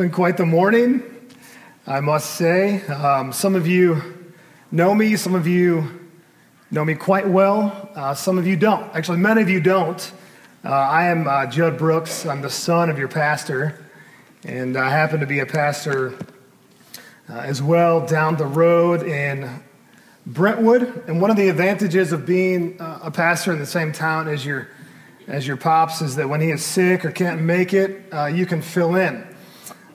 been quite the morning, I must say. Um, some of you know me, some of you know me quite well, uh, some of you don't. Actually, many of you don't. Uh, I am uh, Judd Brooks, I'm the son of your pastor, and I happen to be a pastor uh, as well down the road in Brentwood. And one of the advantages of being uh, a pastor in the same town as your as your pops is that when he is sick or can't make it, uh, you can fill in.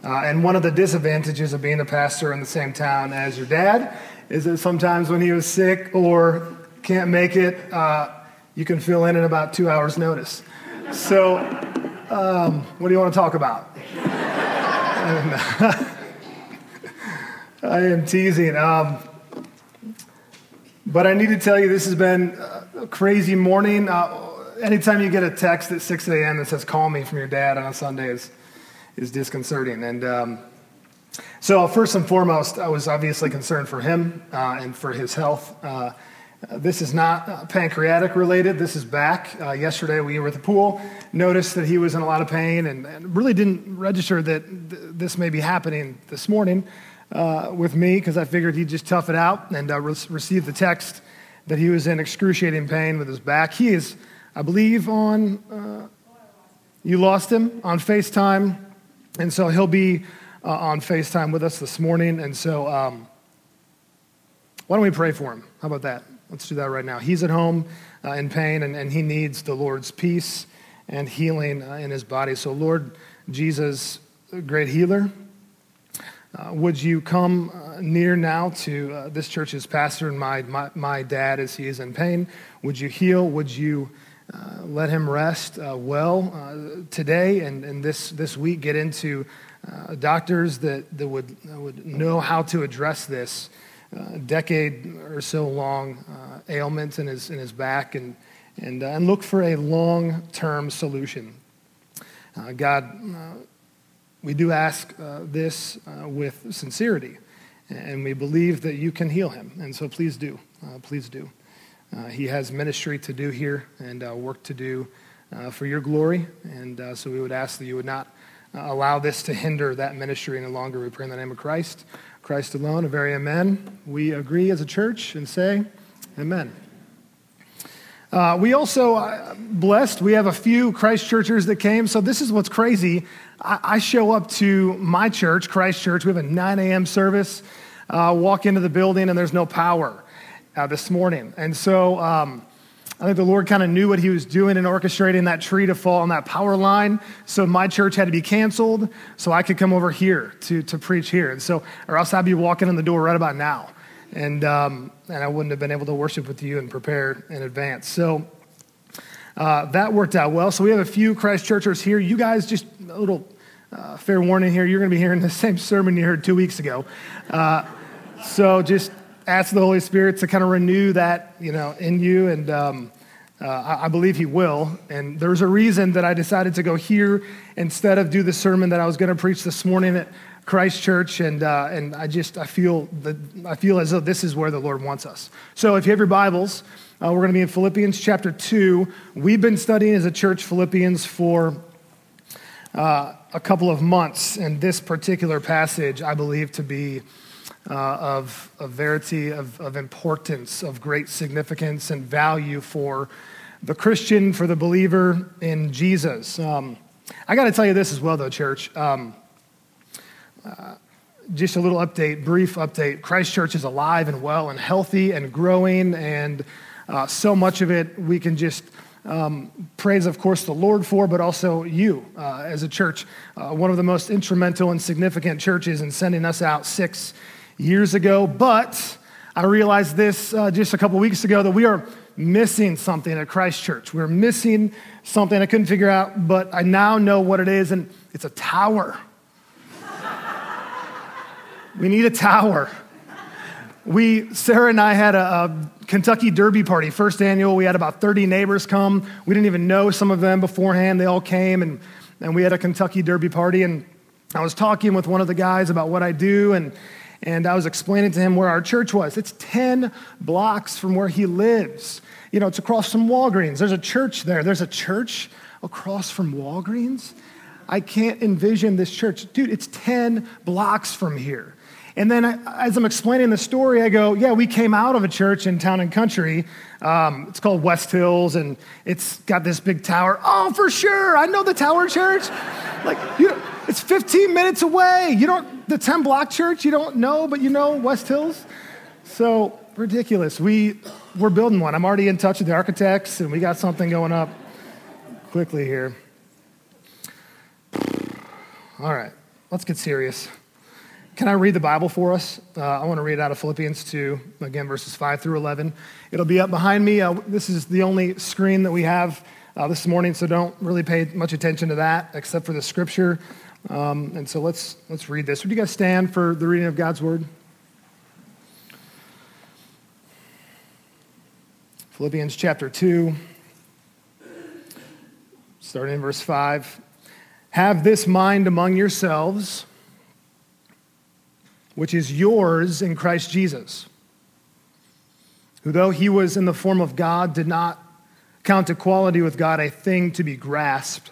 Uh, and one of the disadvantages of being a pastor in the same town as your dad is that sometimes when he was sick or can't make it, uh, you can fill in in about two hours' notice. So, um, what do you want to talk about? I am teasing. Um, but I need to tell you, this has been a crazy morning. Uh, anytime you get a text at 6 a.m. that says, call me from your dad on a Sunday is is disconcerting. And um, so, first and foremost, I was obviously concerned for him uh, and for his health. Uh, this is not uh, pancreatic related. This is back. Uh, yesterday, we were at the pool, noticed that he was in a lot of pain, and, and really didn't register that th- this may be happening this morning uh, with me because I figured he'd just tough it out and uh, re- receive the text that he was in excruciating pain with his back. He is, I believe, on. you lost him on FaceTime and so he'll be uh, on FaceTime with us this morning. And so um, why don't we pray for him? How about that? Let's do that right now. He's at home uh, in pain, and, and he needs the Lord's peace and healing uh, in his body. So, Lord Jesus, great healer, uh, would you come uh, near now to uh, this church's pastor and my, my, my, dad as he is in pain? Would you heal? Would you uh, let him rest uh, well uh, today and, and this, this week. Get into uh, doctors that, that would, would know how to address this uh, decade or so long ailment in his, in his back and, and, and look for a long term solution. God, we do ask this with sincerity, and we believe that you can heal him. And so please do. please do. Uh, he has ministry to do here and uh, work to do uh, for your glory. And uh, so we would ask that you would not uh, allow this to hinder that ministry any longer. We pray in the name of Christ, Christ alone, a very amen. We agree as a church and say, Amen. Uh, we also uh, blessed. We have a few Christ churchers that came. So this is what's crazy. I, I show up to my church, Christ Church. We have a 9 a.m. service. Uh, walk into the building and there's no power uh, this morning. And so um, I think the Lord kind of knew what he was doing in orchestrating that tree to fall on that power line. So my church had to be canceled so I could come over here to, to preach here. And so, or else I'd be walking in the door right about now. And, um, and I wouldn't have been able to worship with you and prepare in advance. So uh, that worked out well. So we have a few Christ Churchers here. You guys, just a little uh, fair warning here, you're going to be hearing the same sermon you heard two weeks ago. Uh, so just ask the Holy Spirit to kind of renew that, you know, in you, and um, uh, I, believe He will. And there's a reason that I decided to go here instead of do the sermon that I was going to preach this morning at Christ Church, and uh, and I just I feel that I feel as though this is where the Lord wants us. So if you have your Bibles, uh, we're going to be in Philippians chapter two. We've been studying as a church Philippians for. Uh, a couple of months, and this particular passage I believe to be uh, of, of verity, of, of importance, of great significance and value for the Christian, for the believer in Jesus. Um, I got to tell you this as well, though, church. Um, uh, just a little update, brief update. Christ Church is alive and well and healthy and growing, and uh, so much of it we can just um, praise, of course, the Lord for, but also you uh, as a church. Uh, one of the most instrumental and significant churches in sending us out six years ago, but I realized this uh, just a couple weeks ago that we are missing something at Christ Church. We're missing something I couldn't figure out, but I now know what it is, and it's a tower. we need a tower. We, Sarah and I had a, a, Kentucky Derby party, first annual. We had about 30 neighbors come. We didn't even know some of them beforehand. They all came, and, and we had a Kentucky Derby party. And I was talking with one of the guys about what I do, and and I was explaining to him where our church was. It's 10 blocks from where he lives. You know, it's across from Walgreens. There's a church there. There's a church across from Walgreens. I can't envision this church. Dude, it's 10 blocks from here. And then I, as I'm explaining the story, I go, yeah, we came out of a church in town and country. Um, it's called West Hills, and it's got this big tower. Oh, for sure. I know the Tower Church. like, you know, it's 15 minutes away. You don't, the 10 block church, you don't know, but you know West Hills. So ridiculous. We, we're building one. I'm already in touch with the architects, and we got something going up quickly here. All right, let's get serious. Can I read the Bible for us? Uh, I want to read out of Philippians 2, again, verses 5 through 11. It'll be up behind me. Uh, this is the only screen that we have uh, this morning, so don't really pay much attention to that except for the scripture. Um, and so let's, let's read this. Would you guys stand for the reading of God's word? Philippians chapter 2, starting in verse 5. Have this mind among yourselves which is yours in Christ Jesus, who, though he was in the form of God, did not count equality with God a thing to be grasped,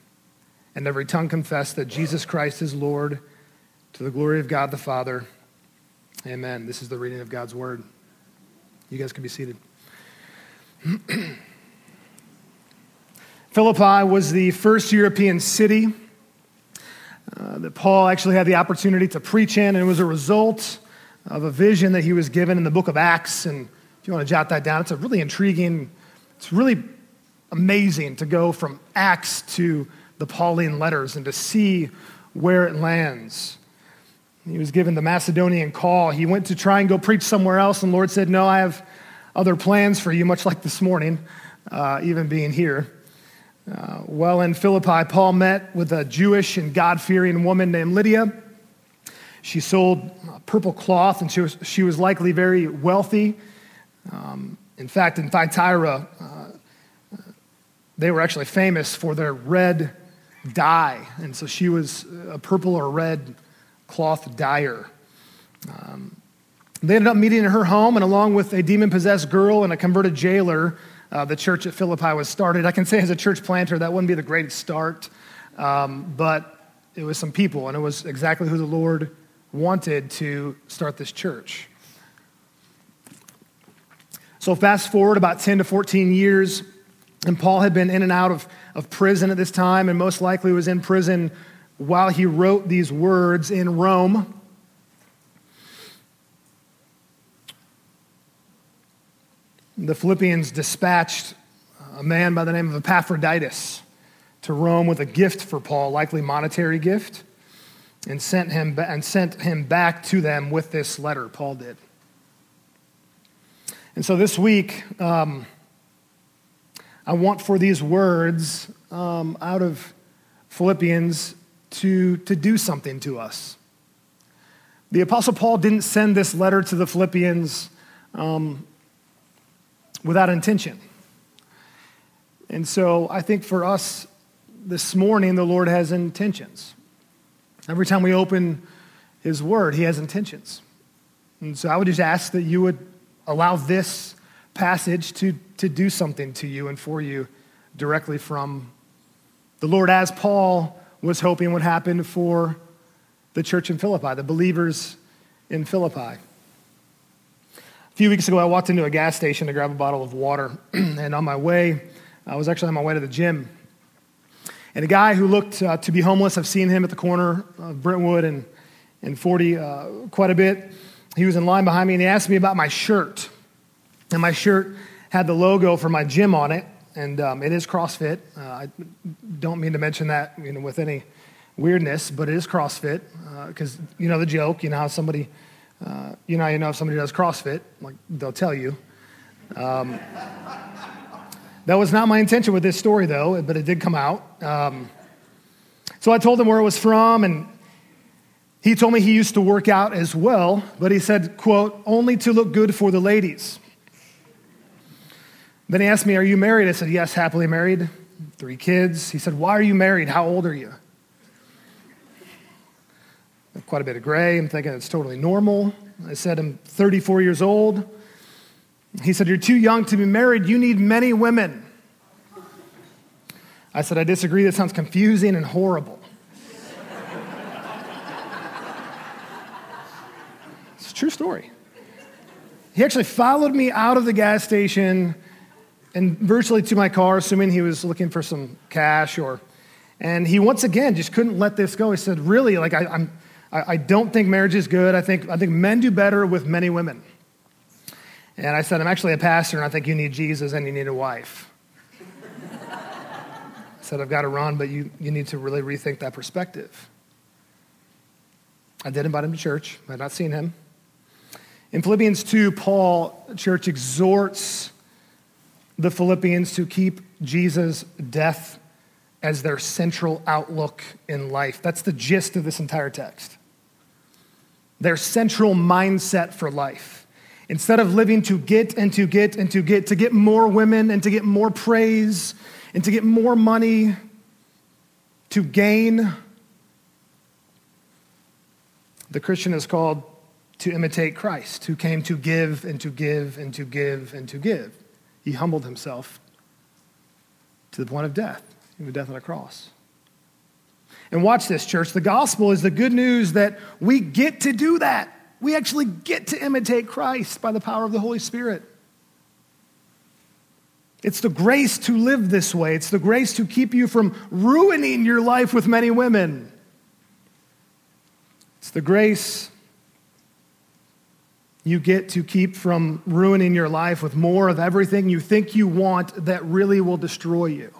and every tongue confess that Jesus Christ is Lord to the glory of God the Father. Amen. This is the reading of God's word. You guys can be seated. Philippi was the first European city uh, that Paul actually had the opportunity to preach in, and it was a result of a vision that he was given in the book of Acts. And if you want to jot that down, it's a really intriguing, it's really amazing to go from Acts to the Pauline letters and to see where it lands. He was given the Macedonian call. He went to try and go preach somewhere else, and Lord said, No, I have other plans for you, much like this morning, uh, even being here. Uh, well, in Philippi, Paul met with a Jewish and God fearing woman named Lydia. She sold purple cloth, and she was, she was likely very wealthy. Um, in fact, in Thyatira, uh, they were actually famous for their red dye. And so she was a purple or red cloth dyer. Um, they ended up meeting in her home, and along with a demon possessed girl and a converted jailer, uh, the church at Philippi was started. I can say as a church planter, that wouldn't be the greatest start, um, but it was some people, and it was exactly who the Lord wanted to start this church. So, fast forward about 10 to 14 years, and Paul had been in and out of, of prison at this time, and most likely was in prison while he wrote these words in Rome. the Philippians dispatched a man by the name of Epaphroditus to Rome with a gift for Paul, likely monetary gift, and sent him, and sent him back to them with this letter, Paul did. And so this week, um, I want for these words um, out of Philippians to, to do something to us. The Apostle Paul didn't send this letter to the Philippians um, without intention. And so I think for us this morning, the Lord has intentions. Every time we open His Word, He has intentions. And so I would just ask that you would allow this passage to, to do something to you and for you directly from the Lord, as Paul was hoping would happen for the church in Philippi, the believers in Philippi. A few weeks ago, I walked into a gas station to grab a bottle of water, and on my way, I was actually on my way to the gym. And a guy who looked uh, to be homeless, I've seen him at the corner of Brentwood and, and 40 uh, quite a bit. He was in line behind me, and he asked me about my shirt. And my shirt had the logo for my gym on it, and um, it is CrossFit. Uh, I don't mean to mention that you know, with any weirdness, but it is CrossFit because uh, you know the joke. You know how somebody uh, you know, you know if somebody does CrossFit, like they'll tell you. Um, that was not my intention with this story, though, but it did come out. Um, So I told him where it was from, and he told me he used to work out as well, but he said, quote, only to look good for the ladies. Then he asked me, Are you married? I said, Yes, happily married, three kids. He said, Why are you married? How old are you? Quite a bit of gray. I'm thinking it's totally normal. I said, I'm 34 years old. He said, You're too young to be married. You need many women. I said, I disagree. That sounds confusing and horrible. it's a true story. He actually followed me out of the gas station and virtually to my car, assuming he was looking for some cash or. And he once again just couldn't let this go. He said, Really, like, I, I'm, I, I don't think marriage is good. I think, I think men do better with many women. And I said, I'm actually a pastor, and I think you need Jesus and you need a wife. I said, I've got to run, but you, you need to really rethink that perspective. I did invite him to church. I had not seen him. In Philippians 2, Paul, church, exhorts the Philippians to keep Jesus' death as their central outlook in life. That's the gist of this entire text. Their central mindset for life. Instead of living to get and to get and to get, to get more women and to get more praise and to get more money, to gain, the Christian is called to imitate Christ, who came to give and to give and to give and to give. He humbled himself to the point of death, even death on a cross. And watch this, church. The gospel is the good news that we get to do that. We actually get to imitate Christ by the power of the Holy Spirit. It's the grace to live this way. It's the grace to keep you from ruining your life with many women. It's the grace you get to keep from ruining your life with more of everything you think you want that really will destroy you.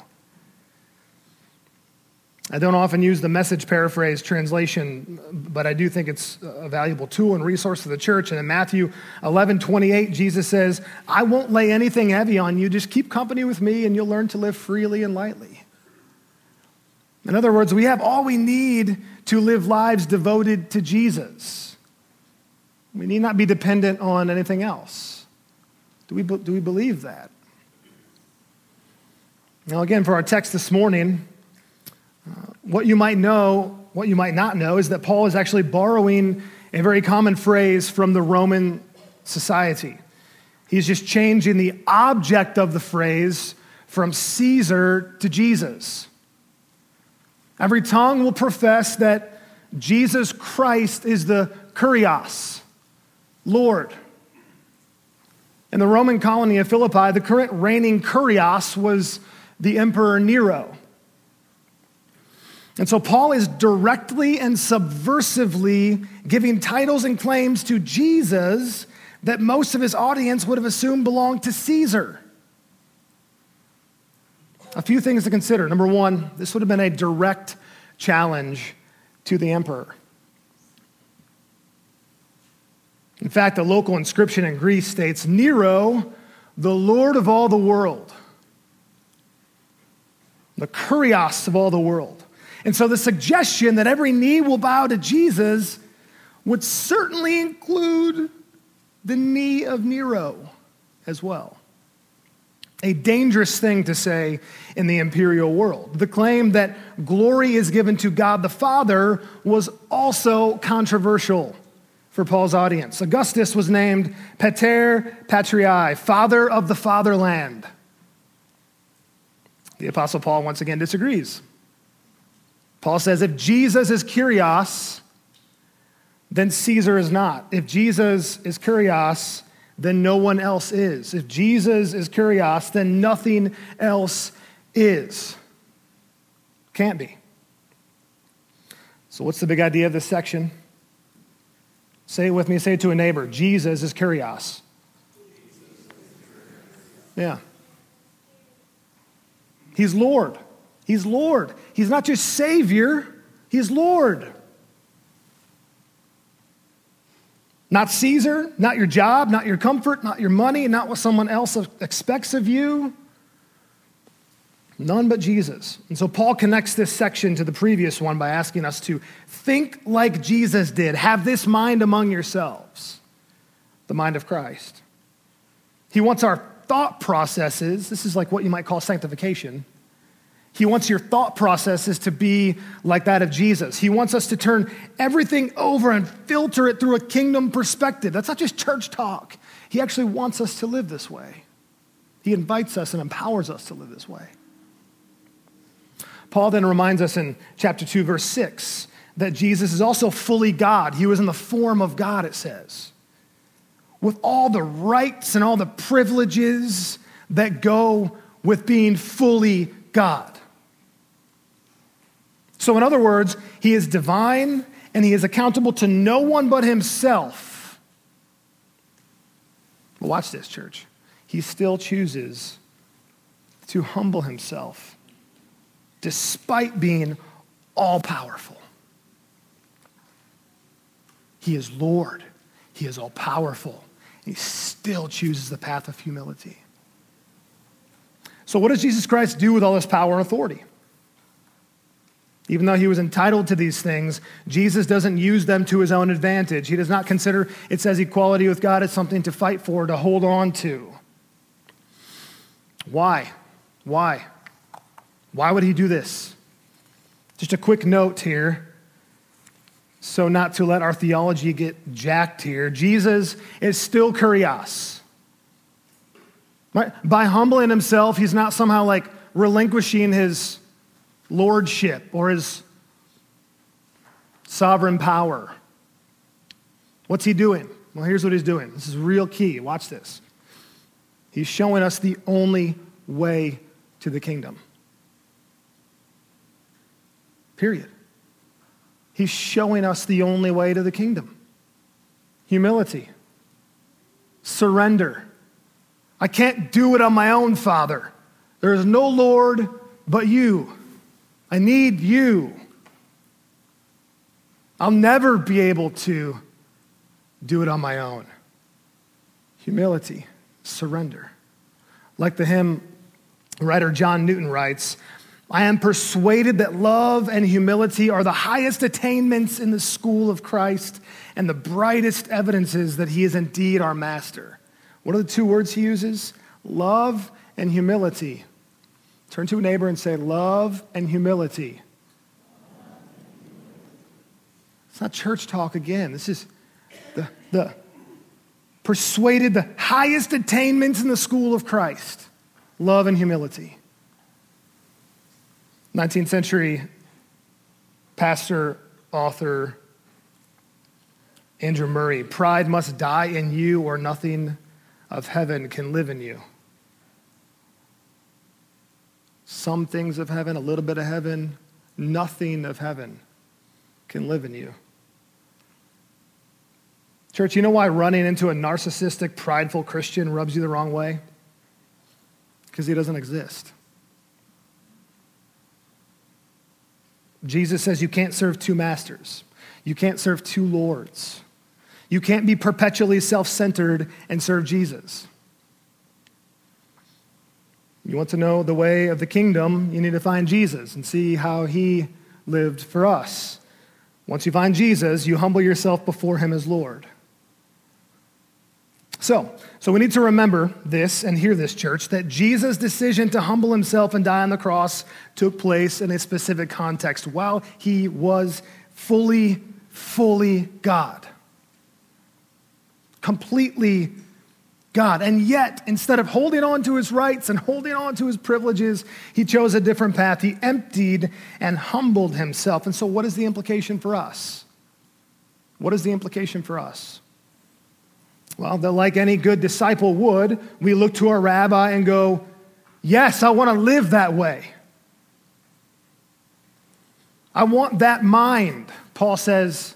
I don't often use the message paraphrase translation, but I do think it's a valuable tool and resource for the church. And in Matthew 11 28, Jesus says, I won't lay anything heavy on you. Just keep company with me, and you'll learn to live freely and lightly. In other words, we have all we need to live lives devoted to Jesus. We need not be dependent on anything else. Do we, do we believe that? Now, again, for our text this morning, uh, what you might know, what you might not know, is that Paul is actually borrowing a very common phrase from the Roman society. He's just changing the object of the phrase from Caesar to Jesus. Every tongue will profess that Jesus Christ is the kurios, Lord. In the Roman colony of Philippi, the current reigning kurios was the Emperor Nero. And so Paul is directly and subversively giving titles and claims to Jesus that most of his audience would have assumed belonged to Caesar. A few things to consider. Number one, this would have been a direct challenge to the emperor. In fact, a local inscription in Greece states Nero, the Lord of all the world, the kurios of all the world. And so the suggestion that every knee will bow to Jesus would certainly include the knee of Nero as well. A dangerous thing to say in the imperial world. The claim that glory is given to God the Father was also controversial for Paul's audience. Augustus was named Pater Patriae, father of the fatherland. The Apostle Paul once again disagrees. Paul says if Jesus is kurios, then Caesar is not. If Jesus is kurios, then no one else is. If Jesus is kurios, then nothing else is. Can't be. So, what's the big idea of this section? Say it with me, say it to a neighbor. Jesus is kurios. Yeah. He's Lord. He's Lord. He's not just Savior, He's Lord. Not Caesar, not your job, not your comfort, not your money, not what someone else expects of you. None but Jesus. And so Paul connects this section to the previous one by asking us to think like Jesus did. Have this mind among yourselves, the mind of Christ. He wants our thought processes, this is like what you might call sanctification. He wants your thought processes to be like that of Jesus. He wants us to turn everything over and filter it through a kingdom perspective. That's not just church talk. He actually wants us to live this way. He invites us and empowers us to live this way. Paul then reminds us in chapter 2, verse 6, that Jesus is also fully God. He was in the form of God, it says, with all the rights and all the privileges that go with being fully God. So, in other words, he is divine and he is accountable to no one but himself. But watch this, church. He still chooses to humble himself despite being all powerful. He is Lord, He is all powerful. He still chooses the path of humility. So, what does Jesus Christ do with all this power and authority? Even though he was entitled to these things, Jesus doesn't use them to his own advantage. He does not consider it says equality with God as something to fight for, to hold on to. Why? Why? Why would he do this? Just a quick note here. So, not to let our theology get jacked here, Jesus is still. Right? By humbling himself, he's not somehow like relinquishing his lordship or his sovereign power. What's he doing? Well, here's what he's doing. This is real key. Watch this. He's showing us the only way to the kingdom. Period. He's showing us the only way to the kingdom humility, surrender. I can't do it on my own, Father. There is no Lord but you. I need you. I'll never be able to do it on my own. Humility, surrender. Like the hymn writer John Newton writes, I am persuaded that love and humility are the highest attainments in the school of Christ and the brightest evidences that he is indeed our master. What are the two words he uses? Love and humility. Turn to a neighbor and say, Love and humility. It's not church talk again. This is the, the persuaded the highest attainments in the school of Christ love and humility. 19th century pastor, author Andrew Murray pride must die in you, or nothing of heaven can live in you. Some things of heaven, a little bit of heaven, nothing of heaven can live in you. Church, you know why running into a narcissistic, prideful Christian rubs you the wrong way? Because he doesn't exist. Jesus says you can't serve two masters, you can't serve two lords. You can't be perpetually self centered and serve Jesus. You want to know the way of the kingdom, you need to find Jesus and see how he lived for us. Once you find Jesus, you humble yourself before him as Lord. So, so we need to remember this and hear this, church, that Jesus' decision to humble himself and die on the cross took place in a specific context while he was fully, fully God. Completely God. And yet, instead of holding on to his rights and holding on to his privileges, he chose a different path. He emptied and humbled himself. And so, what is the implication for us? What is the implication for us? Well, that like any good disciple would, we look to our rabbi and go, Yes, I want to live that way. I want that mind. Paul says,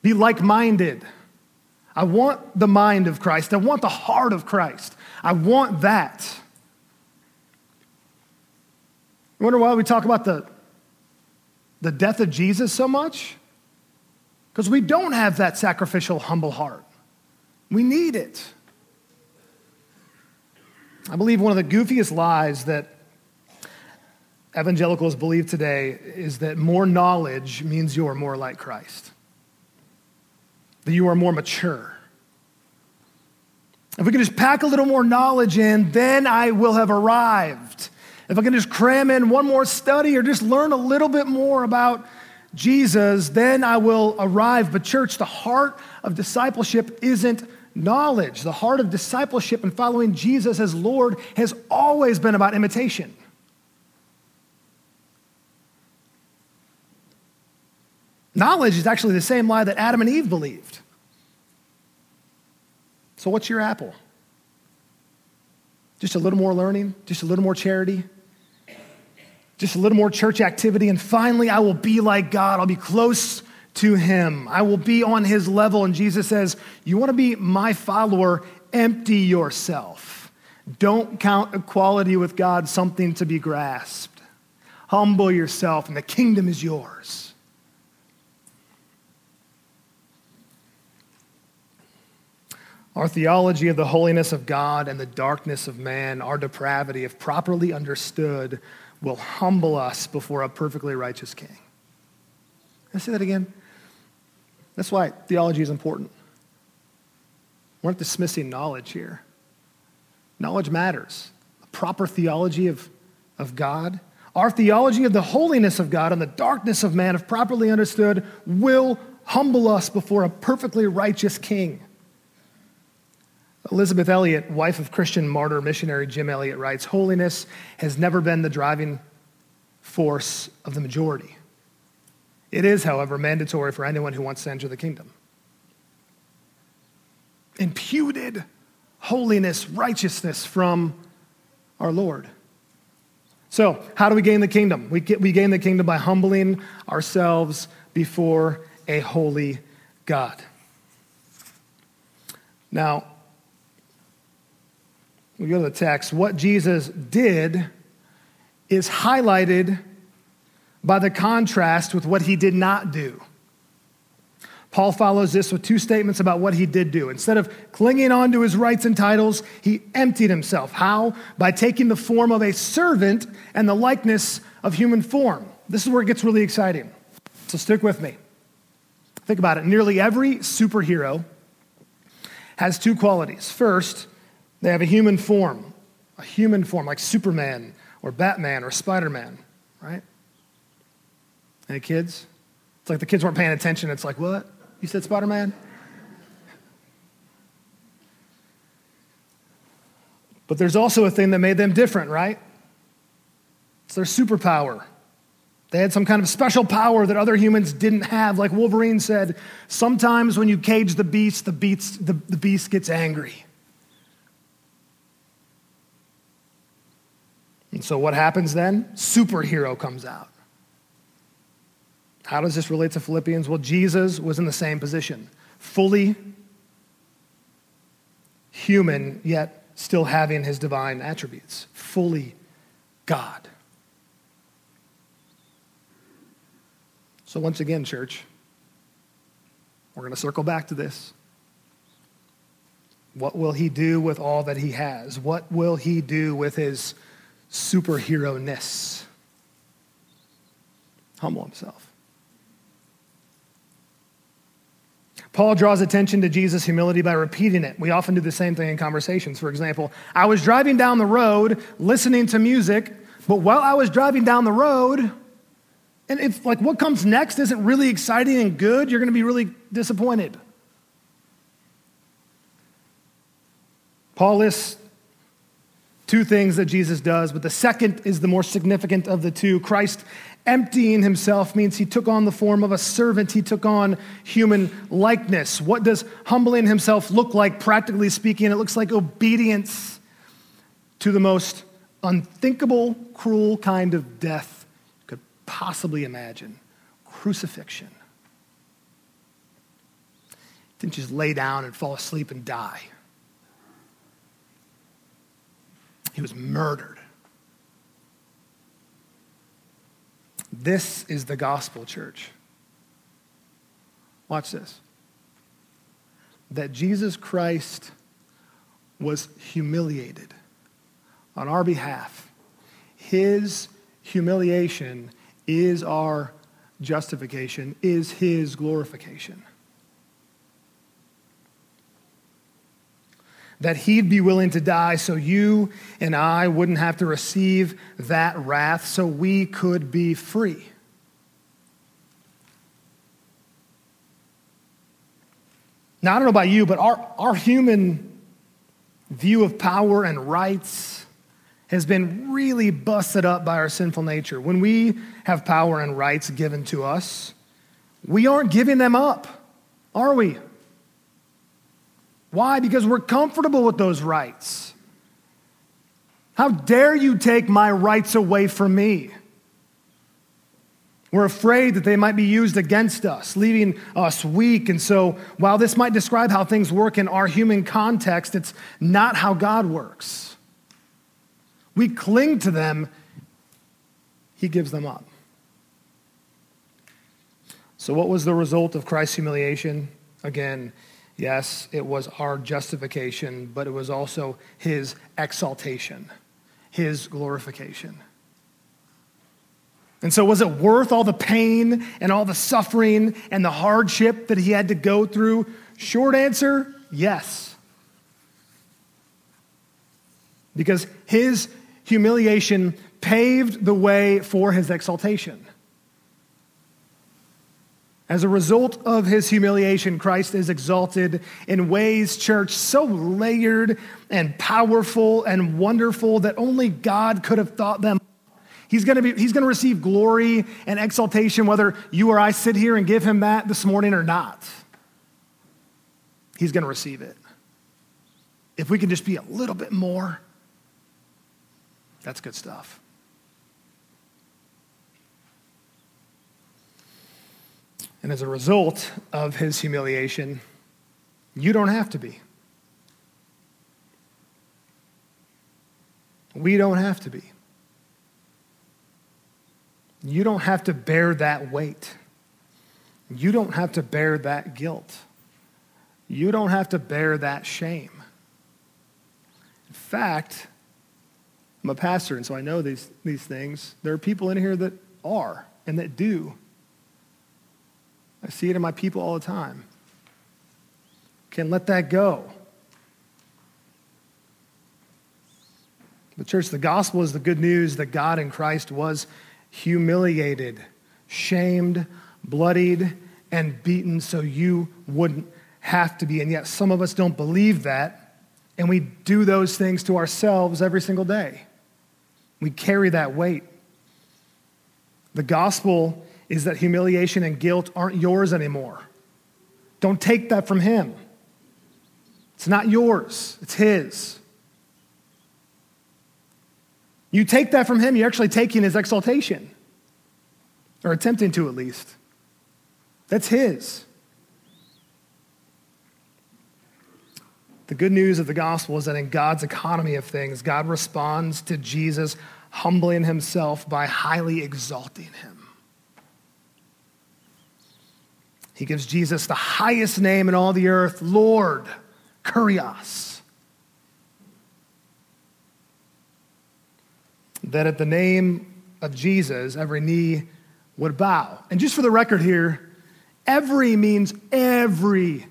Be like minded. I want the mind of Christ. I want the heart of Christ. I want that. You wonder why we talk about the, the death of Jesus so much? Because we don't have that sacrificial, humble heart. We need it. I believe one of the goofiest lies that evangelicals believe today is that more knowledge means you are more like Christ, that you are more mature. If we can just pack a little more knowledge in, then I will have arrived. If I can just cram in one more study or just learn a little bit more about Jesus, then I will arrive. But, church, the heart of discipleship isn't knowledge. The heart of discipleship and following Jesus as Lord has always been about imitation. Knowledge is actually the same lie that Adam and Eve believed. So, what's your apple? Just a little more learning, just a little more charity, just a little more church activity, and finally I will be like God. I'll be close to Him. I will be on His level. And Jesus says, You want to be my follower? Empty yourself. Don't count equality with God something to be grasped. Humble yourself, and the kingdom is yours. Our theology of the holiness of God and the darkness of man, our depravity, if properly understood, will humble us before a perfectly righteous king. I say that again? That's why theology is important. We're not dismissing knowledge here. Knowledge matters. A proper theology of, of God, our theology of the holiness of God and the darkness of man, if properly understood, will humble us before a perfectly righteous king. Elisabeth Elliot, wife of Christian martyr missionary Jim Elliot, writes Holiness has never been the driving force of the majority. It is, however, mandatory for anyone who wants to enter the kingdom. Imputed holiness, righteousness from our Lord. So, how do we gain the kingdom? We, get, we gain the kingdom by humbling ourselves before a holy God. Now, we go to the text. What Jesus did is highlighted by the contrast with what he did not do. Paul follows this with two statements about what he did do. Instead of clinging on to his rights and titles, he emptied himself. How? By taking the form of a servant and the likeness of human form. This is where it gets really exciting. So stick with me. Think about it. Nearly every superhero has two qualities. First, they have a human form, a human form like Superman or Batman or Spider Man, right? Any kids? It's like the kids weren't paying attention. It's like, what? You said Spider Man? But there's also a thing that made them different, right? It's their superpower. They had some kind of special power that other humans didn't have. Like Wolverine said, sometimes when you cage the beast, the beast, the, the beast gets angry. And so what happens then? Superhero comes out. How does this relate to Philippians? Well, Jesus was in the same position, fully human, yet still having his divine attributes, fully God. So, once again, church, we're going to circle back to this. What will he do with all that he has? What will he do with his superhero ness. Humble himself. Paul draws attention to Jesus' humility by repeating it. We often do the same thing in conversations. For example, I was driving down the road listening to music, but while I was driving down the road, and if like what comes next isn't really exciting and good, you're going to be really disappointed. Paul lists two things that Jesus does, but the second is the more significant of the two. Christ emptying himself means he took on the form of a servant, he took on human likeness. What does humbling himself look like, practically speaking? It looks like obedience to the most unthinkable, cruel kind of death you could possibly imagine crucifixion. Didn't just lay down and fall asleep and die. He was murdered. This is the gospel, church. Watch this. That Jesus Christ was humiliated on our behalf. His humiliation is our justification, is his glorification. That he'd be willing to die so you and I wouldn't have to receive that wrath, so we could be free. Now, I don't know about you, but our, our human view of power and rights has been really busted up by our sinful nature. When we have power and rights given to us, we aren't giving them up, are we? Why? Because we're comfortable with those rights. How dare you take my rights away from me? We're afraid that they might be used against us, leaving us weak. And so, while this might describe how things work in our human context, it's not how God works. We cling to them, He gives them up. So, what was the result of Christ's humiliation? Again, yes, it was our justification, but it was also His exaltation, His glorification. And so, was it worth all the pain and all the suffering and the hardship that he had to go through? Short answer yes. Because his humiliation paved the way for his exaltation. As a result of his humiliation, Christ is exalted in ways, church, so layered and powerful and wonderful that only God could have thought them He's going, to be, he's to receive glory and exaltation whether you or I sit here and give him that this morning or not. He's going to receive it. If we can just be a little bit more, that's good stuff. And as a result of his humiliation, you don't have to be. We don't have to be. You don't have to bear that weight. You don't have to bear that guilt. You don't have to bear that shame. In fact, I'm a pastor, and so I know these, these things. There are people in here that are and that do. I see it in my people all the time. Can let that go. The church, the gospel is the good news that God in Christ was humiliated, shamed, bloodied, and beaten so you wouldn't have to be. And yet, some of us don't believe that, and we do those things to ourselves every single day. We carry that weight. The gospel is that humiliation and guilt aren't yours anymore. Don't take that from Him. It's not yours, it's His. You take that from him, you're actually taking his exaltation, or attempting to at least. That's his. The good news of the gospel is that in God's economy of things, God responds to Jesus humbling himself by highly exalting him. He gives Jesus the highest name in all the earth, Lord, Kurios. that at the name of Jesus, every knee would bow. And just for the record here, every means every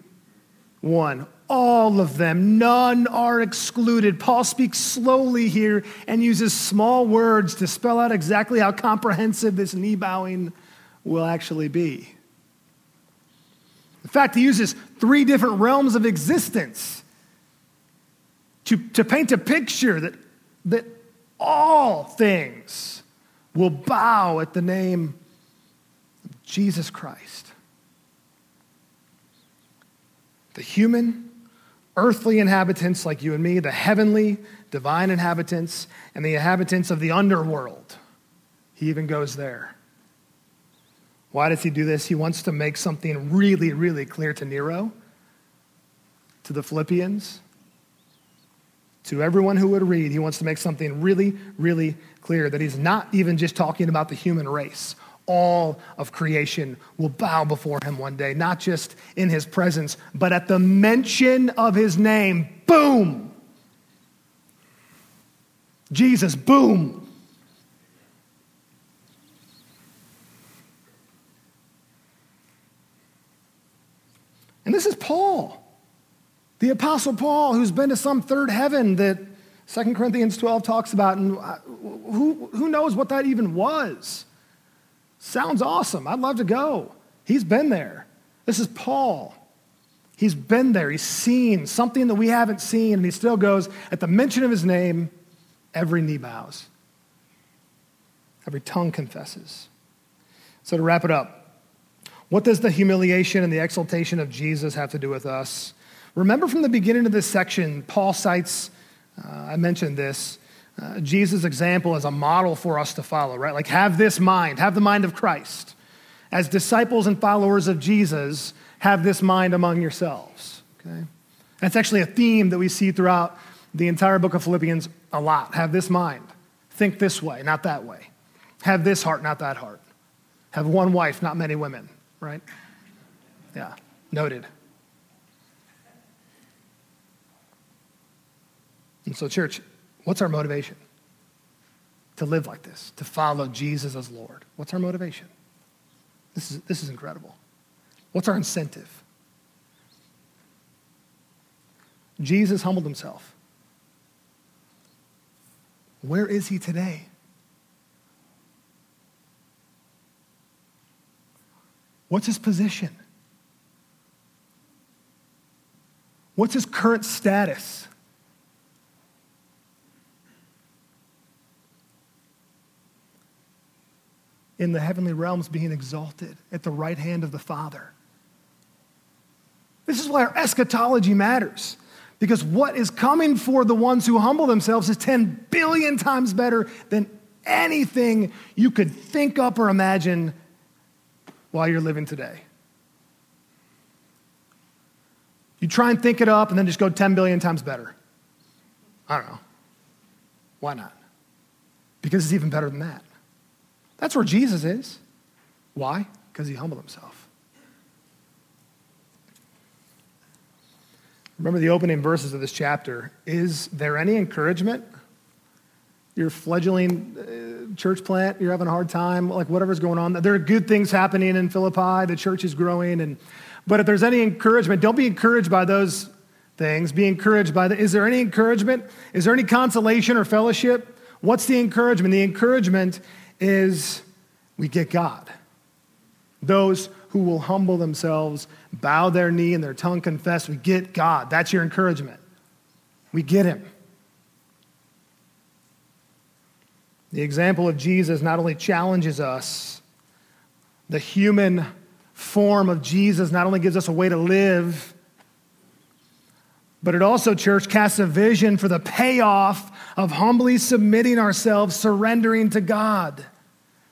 one, all of them, none are excluded. Paul speaks slowly here and uses small words to spell out exactly how comprehensive this knee bowing will actually be. Fact, he uses three different realms of existence to, to paint a picture that, that all things will bow at the name of Jesus Christ. The human, earthly inhabitants like you and me, the heavenly, divine inhabitants, and the inhabitants of the underworld. He even goes there. Why does he do this? He wants to make something really, really clear to Nero, to the Philippians, to everyone who would read, he wants to make something really, really clear that he's not even just talking about the human race. All of creation will bow before him one day, not just in his presence, but at the mention of his name. Boom! Jesus, boom! The Apostle Paul, who's been to some third heaven that 2 Corinthians 12 talks about, and uh, who, who knows what that even was? Sounds awesome. I'd love to go. He's been there. This is Paul. He's been there. He's seen something that we haven't seen, and he still goes, at the mention of his name, every knee bows, every tongue confesses. So, to wrap it up, what does the humiliation and the exaltation of Jesus have to do with us? Remember from the beginning of this section, Paul cites, uh, I mentioned this, uh, Jesus' example as a model for us to follow, right? Like, have this mind, have the mind of Christ. As disciples and followers of Jesus, have this mind among yourselves, okay? That's actually a theme that we see throughout the entire book of Philippians a lot. Have this mind. Think this way, not that way. Have this heart, not that heart. Have one wife, not many women, right? Yeah, noted. And so, church, what's our motivation? To live like this, to follow Jesus as Lord. What's our motivation? This is, this is incredible. What's our incentive? Jesus humbled himself. Where is he today? What's his position? What's his current status? In the heavenly realms, being exalted at the right hand of the Father. This is why our eschatology matters. Because what is coming for the ones who humble themselves is 10 billion times better than anything you could think up or imagine while you're living today. You try and think it up and then just go 10 billion times better. I don't know. Why not? Because it's even better than that. That's where Jesus is. Why? Because he humbled himself. Remember the opening verses of this chapter. Is there any encouragement? You're fledgling uh, church plant, you're having a hard time, like whatever's going on. There are good things happening in Philippi, the church is growing. And, but if there's any encouragement, don't be encouraged by those things. Be encouraged by the, is there any encouragement? Is there any consolation or fellowship? What's the encouragement? The encouragement is we get God. Those who will humble themselves, bow their knee, and their tongue confess, we get God. That's your encouragement. We get Him. The example of Jesus not only challenges us, the human form of Jesus not only gives us a way to live, but it also, church, casts a vision for the payoff of humbly submitting ourselves, surrendering to God.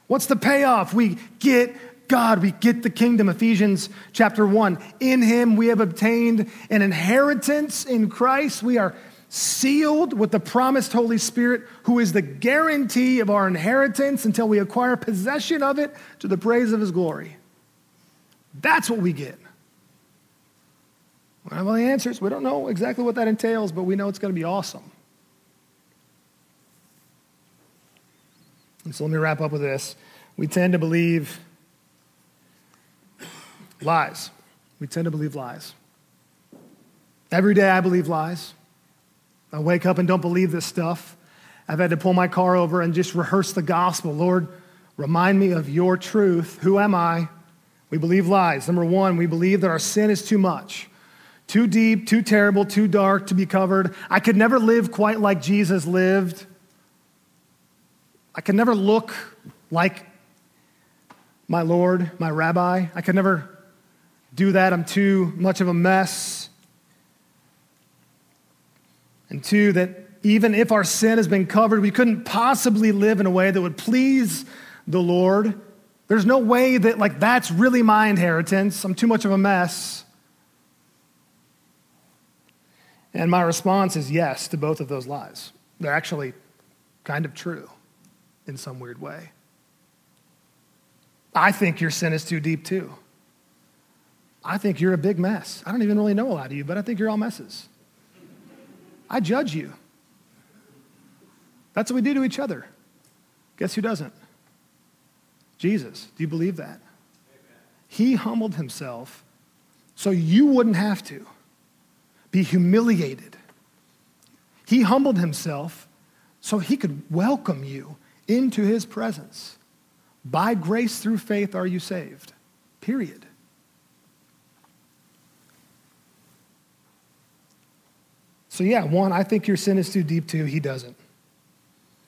What's the payoff? We get God, we get the kingdom. Ephesians chapter 1. In him we have obtained an inheritance in Christ. We are sealed with the promised Holy Spirit, who is the guarantee of our inheritance until we acquire possession of it to the praise of his glory. That's what we get. We don't have all the answers. We don't know exactly what that entails, but we know it's going to be awesome. And so let me wrap up with this. We tend to believe Lies. We tend to believe lies. Every day I believe lies. I wake up and don't believe this stuff. I've had to pull my car over and just rehearse the gospel. Lord, remind me of your truth. Who am I? We believe lies. Number one, we believe that our sin is too much, too deep, too terrible, too dark to be covered. I could never live quite like Jesus lived. I could never look like my Lord, my rabbi. I could never do that. I'm too much of a mess. And two, that even if our sin has been covered, we couldn't possibly live in a way that would please the Lord. There's no way that, like, that's really my inheritance. I'm too much of a mess. And my response is yes to both of those lies. They're actually kind of true in some weird way. I think your sin is too deep, too. I think you're a big mess. I don't even really know a lot of you, but I think you're all messes. I judge you. That's what we do to each other. Guess who doesn't? Jesus. Do you believe that? Amen. He humbled himself so you wouldn't have to. be humiliated. He humbled himself so he could welcome you into his presence. By grace through faith are you saved. Period. So, yeah, one, I think your sin is too deep. Two, he doesn't.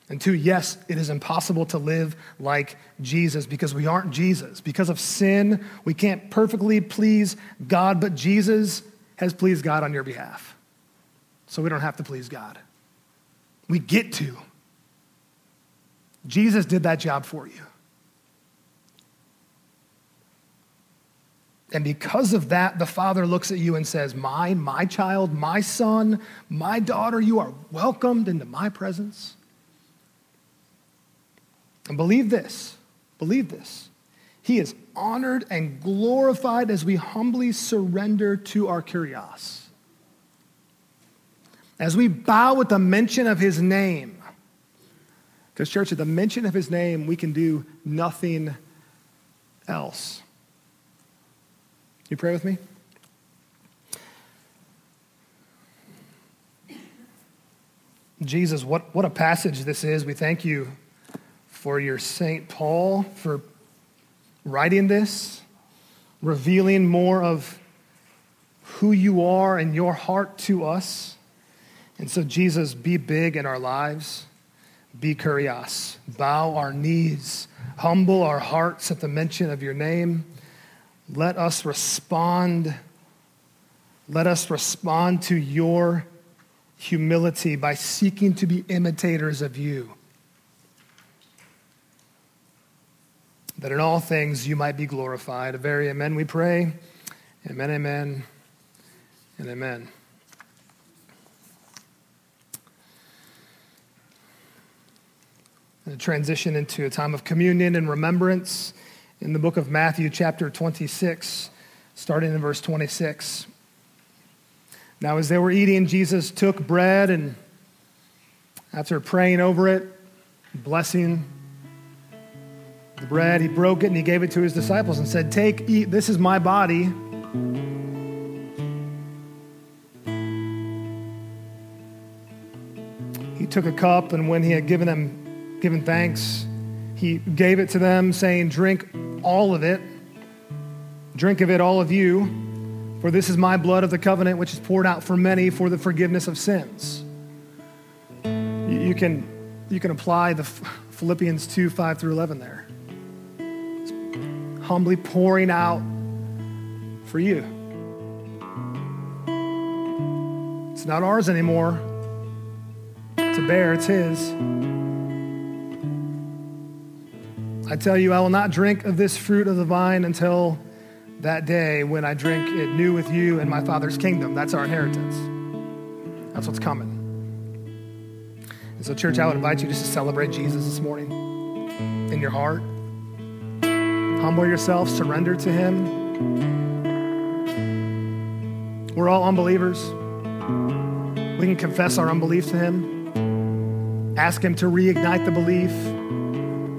And two, yes, it is impossible to live like Jesus because we aren't Jesus. Because of sin, we can't perfectly please God, but Jesus has pleased God on your behalf. So we don't have to please God. We get to. Jesus did that job for you. And because of that, the Father looks at you and says, My, my child, my son, my daughter, you are welcomed into my presence. And believe this, believe this. He is honored and glorified as we humbly surrender to our kurios. As we bow at the mention of his name. Because, church, at the mention of his name, we can do nothing else. You pray with me? Jesus, what, what a passage this is. We thank you for your St. Paul for writing this, revealing more of who you are and your heart to us. And so, Jesus, be big in our lives. Be kurios. Bow our knees. Humble our hearts at the mention of your name. Let us respond. Let us respond to your humility by seeking to be imitators of you. That in all things you might be glorified. A very amen, we pray. Amen, amen, and amen. And transition into a time of communion and remembrance in the book of Matthew, chapter 26, starting in verse 26. Now, as they were eating, Jesus took bread and after praying over it, blessing the bread, he broke it and he gave it to his disciples and said, Take, eat, this is my body. He took a cup, and when he had given them given thanks, he gave it to them, saying, Drink all of it. Drink of it, all of you, for this is my blood of the covenant, which is poured out for many for the forgiveness of sins. You can, you can apply the Philippians 2 5 through 11 there. It's humbly pouring out for you. It's not ours anymore to bear, it's His. I tell you, I will not drink of this fruit of the vine until that day when I drink it new with you in my Father's kingdom. That's our inheritance. That's what's coming. And so, church, I would invite you just to celebrate Jesus this morning in your heart. Humble yourself, surrender to Him. We're all unbelievers. We can confess our unbelief to Him, ask Him to reignite the belief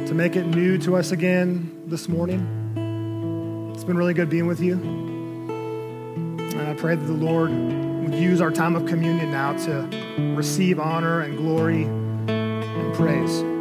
to make it new to us again this morning. It's been really good being with you. And I pray that the Lord would use our time of communion now to receive honor and glory and praise.